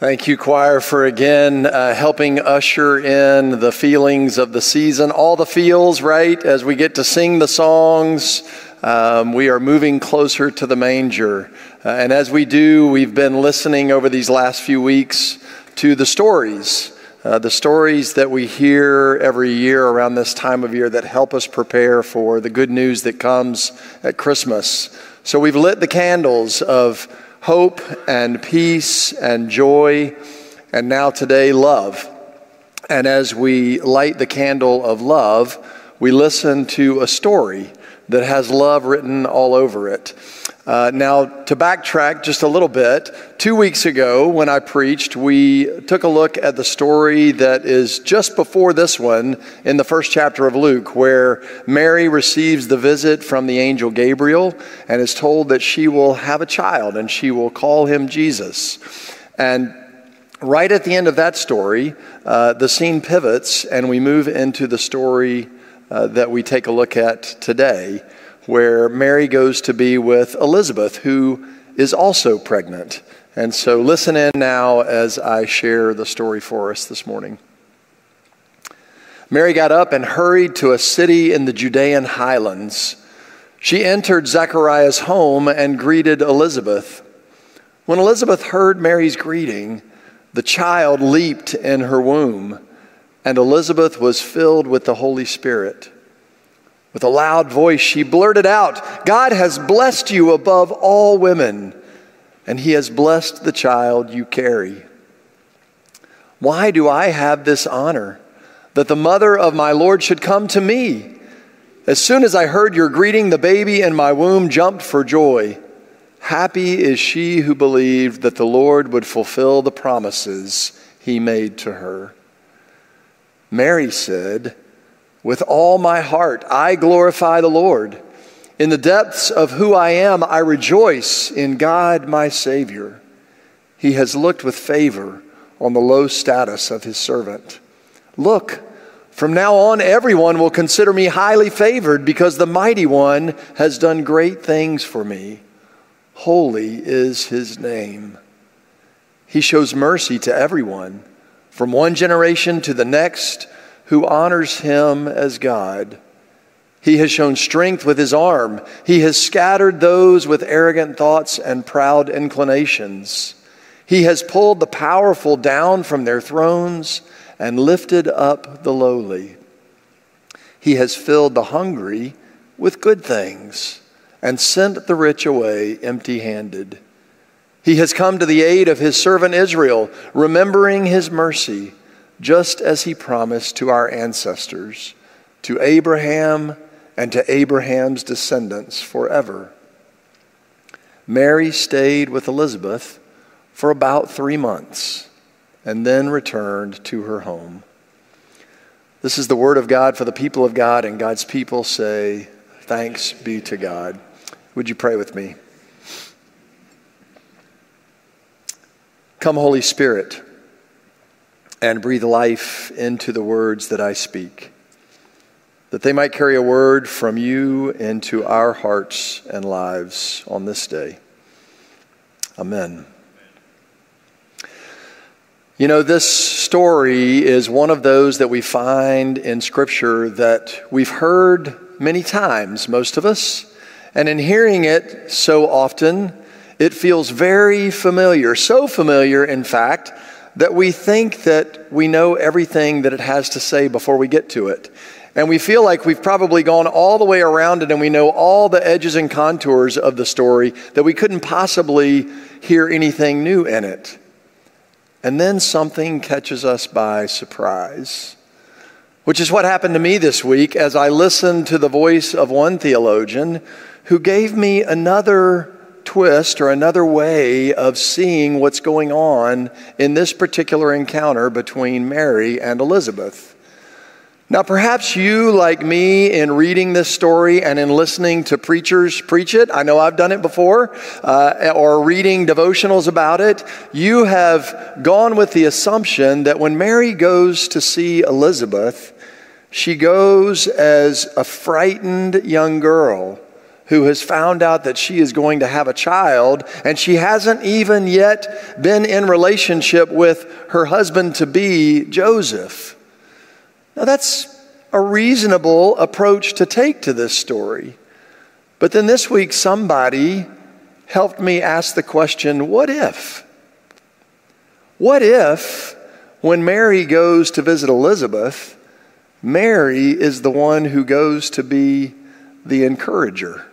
Thank you, choir, for again uh, helping usher in the feelings of the season. All the feels, right? As we get to sing the songs, um, we are moving closer to the manger. Uh, and as we do, we've been listening over these last few weeks to the stories. Uh, the stories that we hear every year around this time of year that help us prepare for the good news that comes at Christmas. So we've lit the candles of hope and peace and joy, and now today, love. And as we light the candle of love, we listen to a story that has love written all over it. Uh, now, to backtrack just a little bit, two weeks ago when I preached, we took a look at the story that is just before this one in the first chapter of Luke, where Mary receives the visit from the angel Gabriel and is told that she will have a child and she will call him Jesus. And right at the end of that story, uh, the scene pivots and we move into the story uh, that we take a look at today where Mary goes to be with Elizabeth, who is also pregnant. And so listen in now as I share the story for us this morning. Mary got up and hurried to a city in the Judean highlands. She entered Zechariah's home and greeted Elizabeth. When Elizabeth heard Mary's greeting, the child leaped in her womb, and Elizabeth was filled with the Holy Spirit. With a loud voice, she blurted out, God has blessed you above all women, and he has blessed the child you carry. Why do I have this honor that the mother of my Lord should come to me? As soon as I heard your greeting, the baby in my womb jumped for joy. Happy is she who believed that the Lord would fulfill the promises he made to her. Mary said, with all my heart, I glorify the Lord. In the depths of who I am, I rejoice in God my Savior. He has looked with favor on the low status of his servant. Look, from now on, everyone will consider me highly favored because the mighty one has done great things for me. Holy is his name. He shows mercy to everyone, from one generation to the next who honors him as God. He has shown strength with his arm. He has scattered those with arrogant thoughts and proud inclinations. He has pulled the powerful down from their thrones and lifted up the lowly. He has filled the hungry with good things and sent the rich away empty handed. He has come to the aid of his servant Israel, remembering his mercy just as he promised to our ancestors, to Abraham and to Abraham's descendants forever. Mary stayed with Elizabeth for about three months and then returned to her home. This is the word of God for the people of God, and God's people say, Thanks be to God. Would you pray with me? Come, Holy Spirit and breathe life into the words that I speak, that they might carry a word from you into our hearts and lives on this day. Amen. You know, this story is one of those that we find in Scripture that we've heard many times, most of us. And in hearing it so often, it feels very familiar. So familiar, in fact, that we think that we know everything that it has to say before we get to it. And we feel like we've probably gone all the way around it and we know all the edges and contours of the story that we couldn't possibly hear anything new in it. And then something catches us by surprise, which is what happened to me this week as I listened to the voice of one theologian who gave me another twist or another way of seeing what's going on in this particular encounter between Mary and Elizabeth. Now, perhaps you, like me, in reading this story and in listening to preachers preach it, I know I've done it before, uh, or reading devotionals about it, you have gone with the assumption that when Mary goes to see Elizabeth, she goes as a frightened young girl who has found out that she is going to have a child, and she hasn't even yet been in relationship with her husband to be, Joseph. Now, that's a reasonable approach to take to this story. But then this week, somebody helped me ask the question what if? What if, when Mary goes to visit Elizabeth, Mary is the one who goes to be the encourager?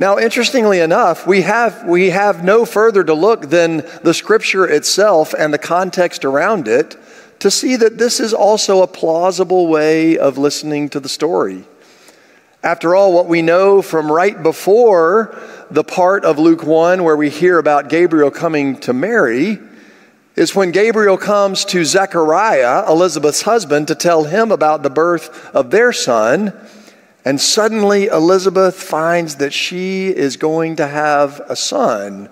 Now, interestingly enough, we have, we have no further to look than the scripture itself and the context around it to see that this is also a plausible way of listening to the story. After all, what we know from right before the part of Luke 1 where we hear about Gabriel coming to Mary is when Gabriel comes to Zechariah, Elizabeth's husband, to tell him about the birth of their son. And suddenly Elizabeth finds that she is going to have a son.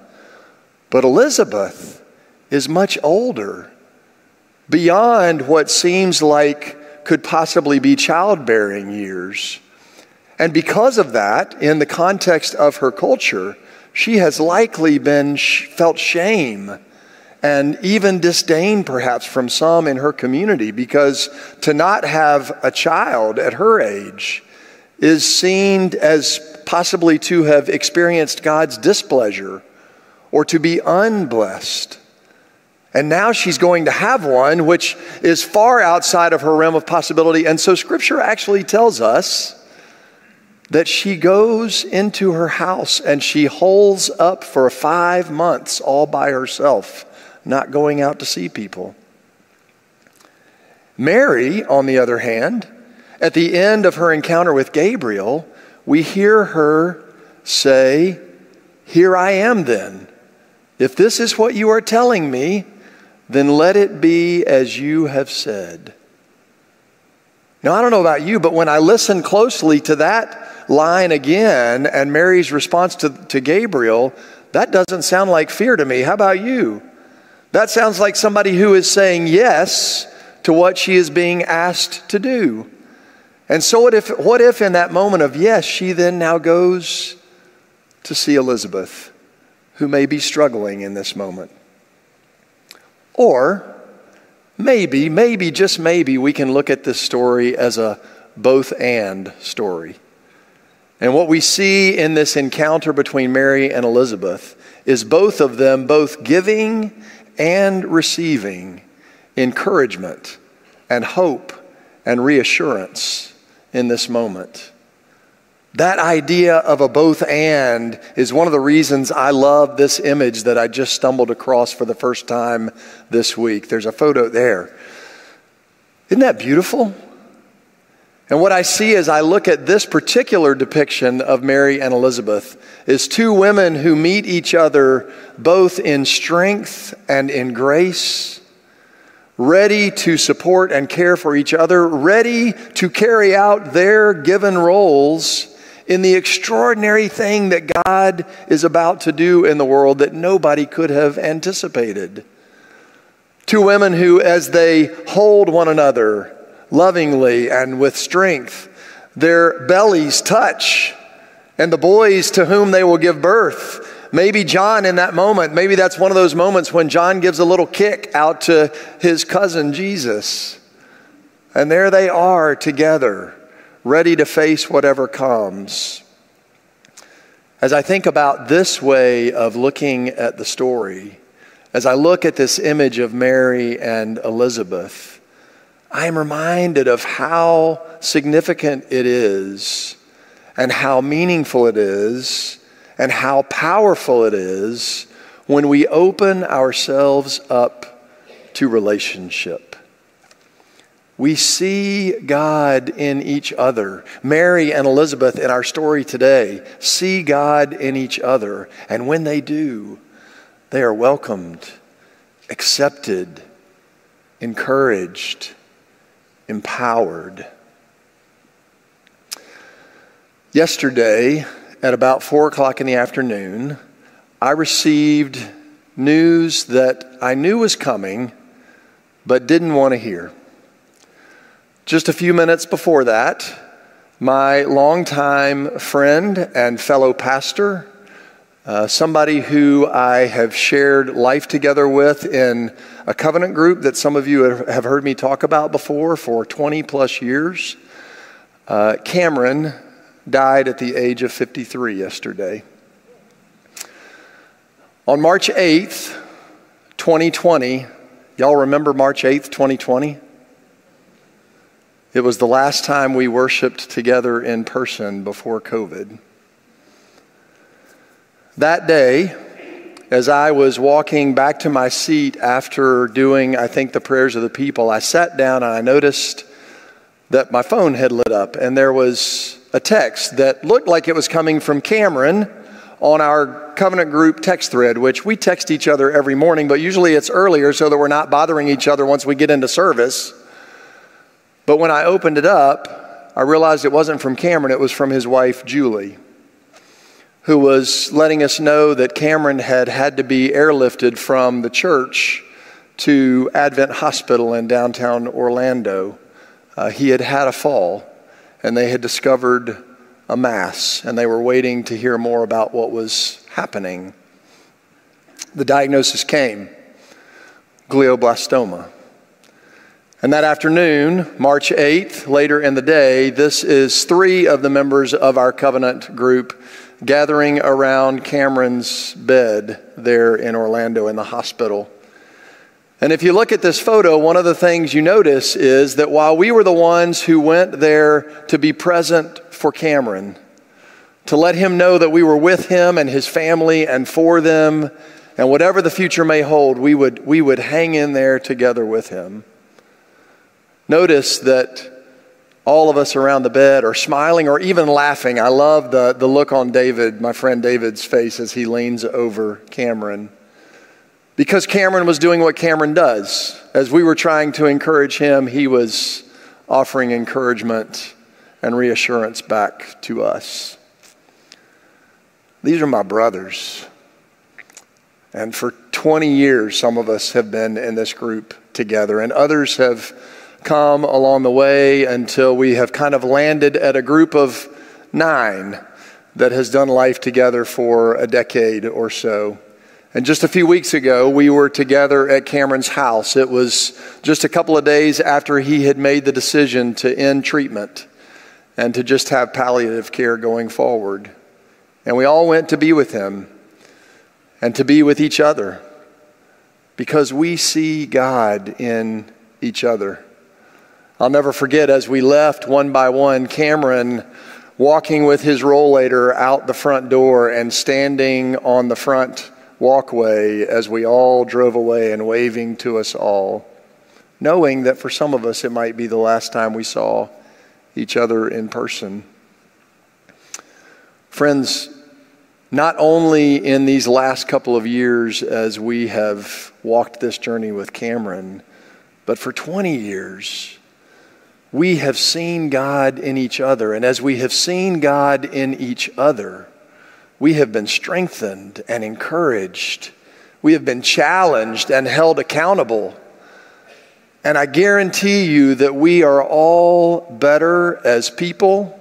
But Elizabeth is much older, beyond what seems like could possibly be childbearing years. And because of that, in the context of her culture, she has likely been felt shame and even disdain perhaps from some in her community because to not have a child at her age is seen as possibly to have experienced God's displeasure or to be unblessed. And now she's going to have one, which is far outside of her realm of possibility. And so scripture actually tells us that she goes into her house and she holes up for five months all by herself, not going out to see people. Mary, on the other hand, at the end of her encounter with Gabriel, we hear her say, Here I am then. If this is what you are telling me, then let it be as you have said. Now, I don't know about you, but when I listen closely to that line again and Mary's response to, to Gabriel, that doesn't sound like fear to me. How about you? That sounds like somebody who is saying yes to what she is being asked to do. And so, what if, what if in that moment of yes, she then now goes to see Elizabeth, who may be struggling in this moment? Or maybe, maybe, just maybe, we can look at this story as a both and story. And what we see in this encounter between Mary and Elizabeth is both of them both giving and receiving encouragement and hope and reassurance in this moment. That idea of a both and is one of the reasons I love this image that I just stumbled across for the first time this week. There's a photo there. Isn't that beautiful? And what I see as I look at this particular depiction of Mary and Elizabeth is two women who meet each other both in strength and in grace ready to support and care for each other, ready to carry out their given roles in the extraordinary thing that God is about to do in the world that nobody could have anticipated. Two women who, as they hold one another lovingly and with strength, their bellies touch, and the boys to whom they will give birth Maybe John, in that moment, maybe that's one of those moments when John gives a little kick out to his cousin Jesus. And there they are together, ready to face whatever comes. As I think about this way of looking at the story, as I look at this image of Mary and Elizabeth, I am reminded of how significant it is and how meaningful it is and how powerful it is when we open ourselves up to relationship. We see God in each other. Mary and Elizabeth in our story today see God in each other. And when they do, they are welcomed, accepted, encouraged, empowered. Yesterday, at about four o'clock in the afternoon, I received news that I knew was coming, but didn't want to hear. Just a few minutes before that, my longtime friend and fellow pastor, uh, somebody who I have shared life together with in a covenant group that some of you have heard me talk about before for 20 plus years. Uh, Cameron died at the age of 53 yesterday. On March 8th, 2020, y'all remember March 8th, 2020? It was the last time we worshiped together in person before COVID. That day, as I was walking back to my seat after doing, I think, the prayers of the people, I sat down and I noticed that my phone had lit up and there was a text that looked like it was coming from Cameron on our covenant group text thread, which we text each other every morning, but usually it's earlier so that we're not bothering each other once we get into service. But when I opened it up, I realized it wasn't from Cameron, it was from his wife, Julie, who was letting us know that Cameron had had to be airlifted from the church to Advent Hospital in downtown Orlando. Uh, he had had a fall, and they had discovered a mass, and they were waiting to hear more about what was happening. The diagnosis came glioblastoma. And that afternoon, March 8th, later in the day, this is three of the members of our covenant group gathering around Cameron's bed there in Orlando in the hospital. And if you look at this photo, one of the things you notice is that while we were the ones who went there to be present for Cameron, to let him know that we were with him and his family and for them, and whatever the future may hold, we would, we would hang in there together with him. Notice that all of us around the bed are smiling or even laughing. I love the, the look on David, my friend David's face, as he leans over Cameron. Because Cameron was doing what Cameron does. As we were trying to encourage him, he was offering encouragement and reassurance back to us. These are my brothers. And for 20 years, some of us have been in this group together, and others have come along the way until we have kind of landed at a group of nine that has done life together for a decade or so. And just a few weeks ago, we were together at Cameron's house. It was just a couple of days after he had made the decision to end treatment and to just have palliative care going forward. And we all went to be with him and to be with each other because we see God in each other. I'll never forget as we left one by one, Cameron walking with his rollator out the front door and standing on the front walkway as we all drove away and waving to us all, knowing that for some of us it might be the last time we saw each other in person. Friends, not only in these last couple of years as we have walked this journey with Cameron, but for 20 years, we have seen God in each other. And as we have seen God in each other, we have been strengthened and encouraged. We have been challenged and held accountable. And I guarantee you that we are all better as people,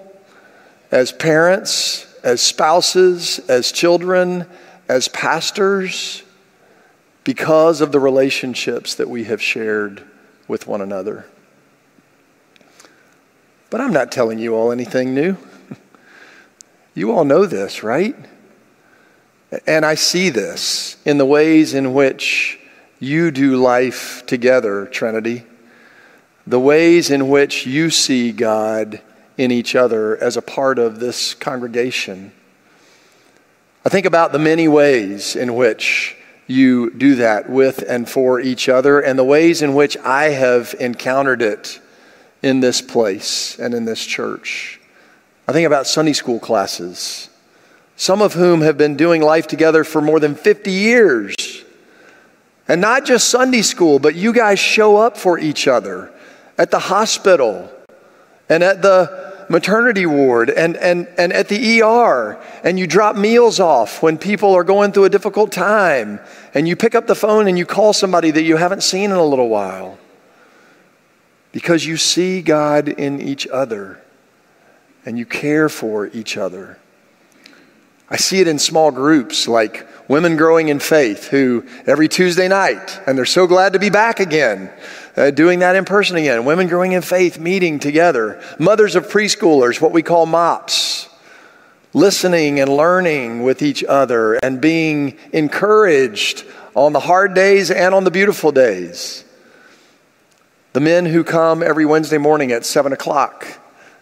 as parents, as spouses, as children, as pastors, because of the relationships that we have shared with one another. But I'm not telling you all anything new. You all know this, right? And I see this in the ways in which you do life together, Trinity, the ways in which you see God in each other as a part of this congregation. I think about the many ways in which you do that with and for each other, and the ways in which I have encountered it in this place and in this church. I think about Sunday school classes, some of whom have been doing life together for more than 50 years. And not just Sunday school, but you guys show up for each other at the hospital and at the maternity ward and, and, and at the ER. And you drop meals off when people are going through a difficult time. And you pick up the phone and you call somebody that you haven't seen in a little while. Because you see God in each other. And you care for each other. I see it in small groups like Women Growing in Faith, who every Tuesday night, and they're so glad to be back again, uh, doing that in person again. Women Growing in Faith meeting together. Mothers of preschoolers, what we call MOPS, listening and learning with each other and being encouraged on the hard days and on the beautiful days. The men who come every Wednesday morning at 7 o'clock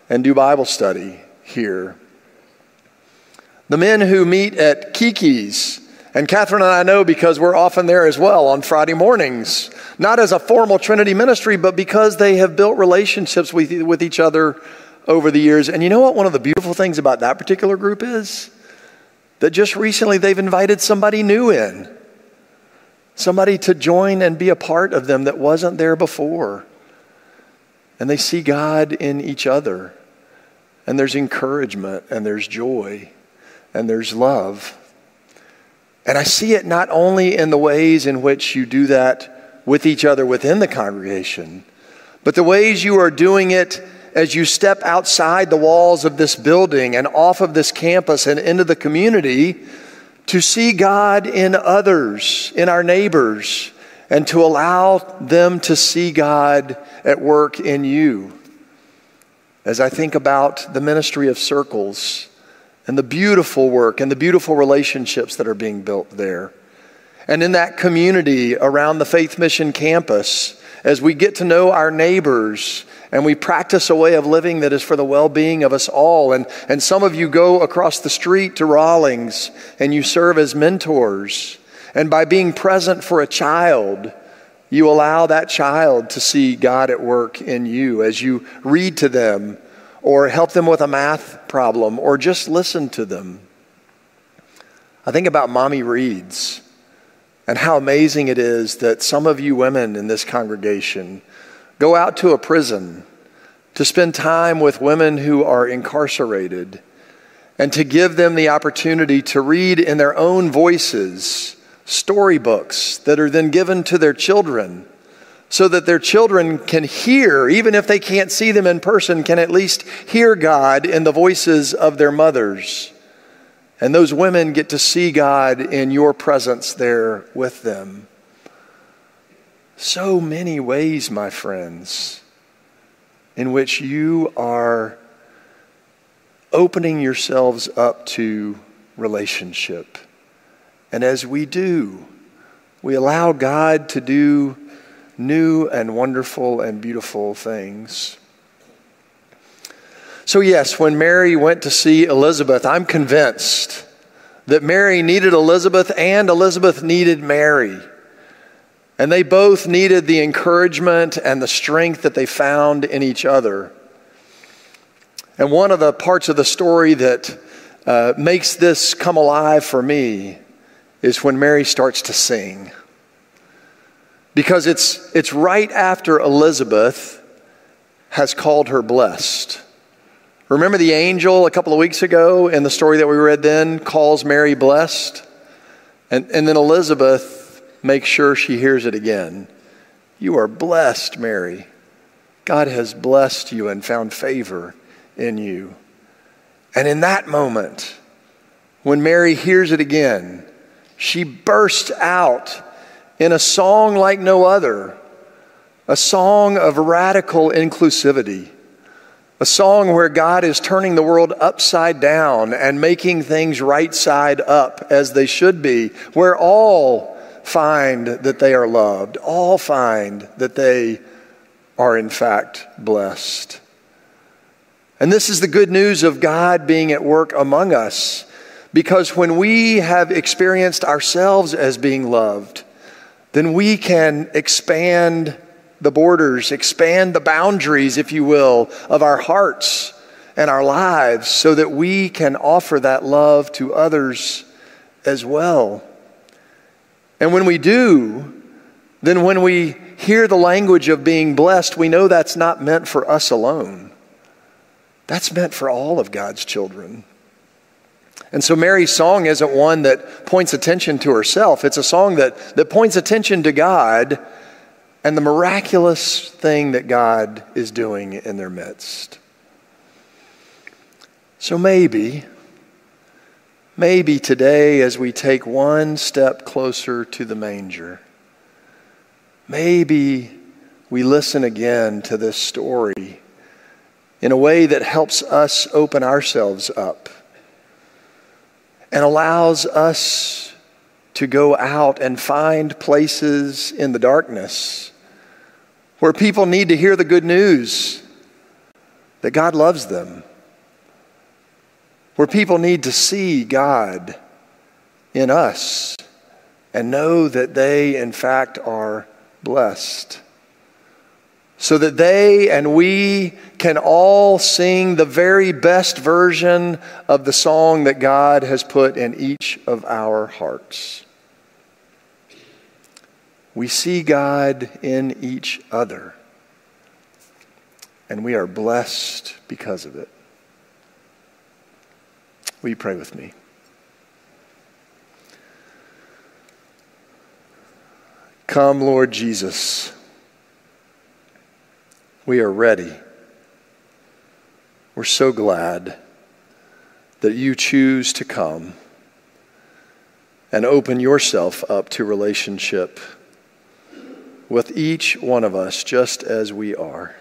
and do Bible study here. The men who meet at Kiki's and Catherine and I know because we're often there as well on Friday mornings, not as a formal Trinity ministry, but because they have built relationships with, with each other over the years. And you know what one of the beautiful things about that particular group is? That just recently they've invited somebody new in, somebody to join and be a part of them that wasn't there before. And they see God in each other. And there's encouragement, and there's joy, and there's love. And I see it not only in the ways in which you do that with each other within the congregation, but the ways you are doing it as you step outside the walls of this building and off of this campus and into the community to see God in others, in our neighbors, and to allow them to see God at work in you. As I think about the ministry of circles, and the beautiful work and the beautiful relationships that are being built there. And in that community around the Faith Mission campus, as we get to know our neighbors and we practice a way of living that is for the well being of us all. And, and some of you go across the street to Rawlings and you serve as mentors. And by being present for a child, you allow that child to see God at work in you as you read to them or help them with a math problem or just listen to them. I think about Mommy Reads and how amazing it is that some of you women in this congregation go out to a prison to spend time with women who are incarcerated and to give them the opportunity to read in their own voices storybooks that are then given to their children so that their children can hear, even if they can't see them in person, can at least hear God in the voices of their mothers. And those women get to see God in your presence there with them. So many ways, my friends, in which you are opening yourselves up to relationship. And as we do, we allow God to do new and wonderful and beautiful things. So, yes, when Mary went to see Elizabeth, I'm convinced that Mary needed Elizabeth and Elizabeth needed Mary. And they both needed the encouragement and the strength that they found in each other. And one of the parts of the story that uh, makes this come alive for me is when Mary starts to sing because it's, it's right after Elizabeth has called her blessed. Remember the angel a couple of weeks ago in the story that we read then calls Mary blessed? And, and then Elizabeth makes sure she hears it again. You are blessed, Mary. God has blessed you and found favor in you. And in that moment, when Mary hears it again, she burst out in a song like no other, a song of radical inclusivity, a song where God is turning the world upside down and making things right side up as they should be, where all find that they are loved, all find that they are in fact blessed. And this is the good news of God being at work among us. Because when we have experienced ourselves as being loved, then we can expand the borders, expand the boundaries, if you will, of our hearts and our lives so that we can offer that love to others as well. And when we do, then when we hear the language of being blessed, we know that's not meant for us alone. That's meant for all of God's children. And so Mary's song isn't one that points attention to herself. It's a song that, that points attention to God and the miraculous thing that God is doing in their midst. So maybe, maybe today, as we take one step closer to the manger, maybe we listen again to this story in a way that helps us open ourselves up and allows us to go out and find places in the darkness where people need to hear the good news that God loves them, where people need to see God in us and know that they, in fact, are blessed so that they and we can all sing the very best version of the song that God has put in each of our hearts. We see God in each other, and we are blessed because of it. Will you pray with me? Come, Lord Jesus. We are ready. We're so glad that you choose to come and open yourself up to relationship with each one of us just as we are.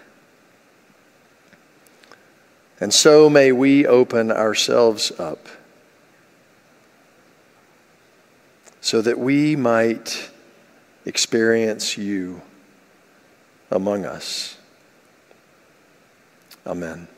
And so may we open ourselves up so that we might experience you among us. Amen.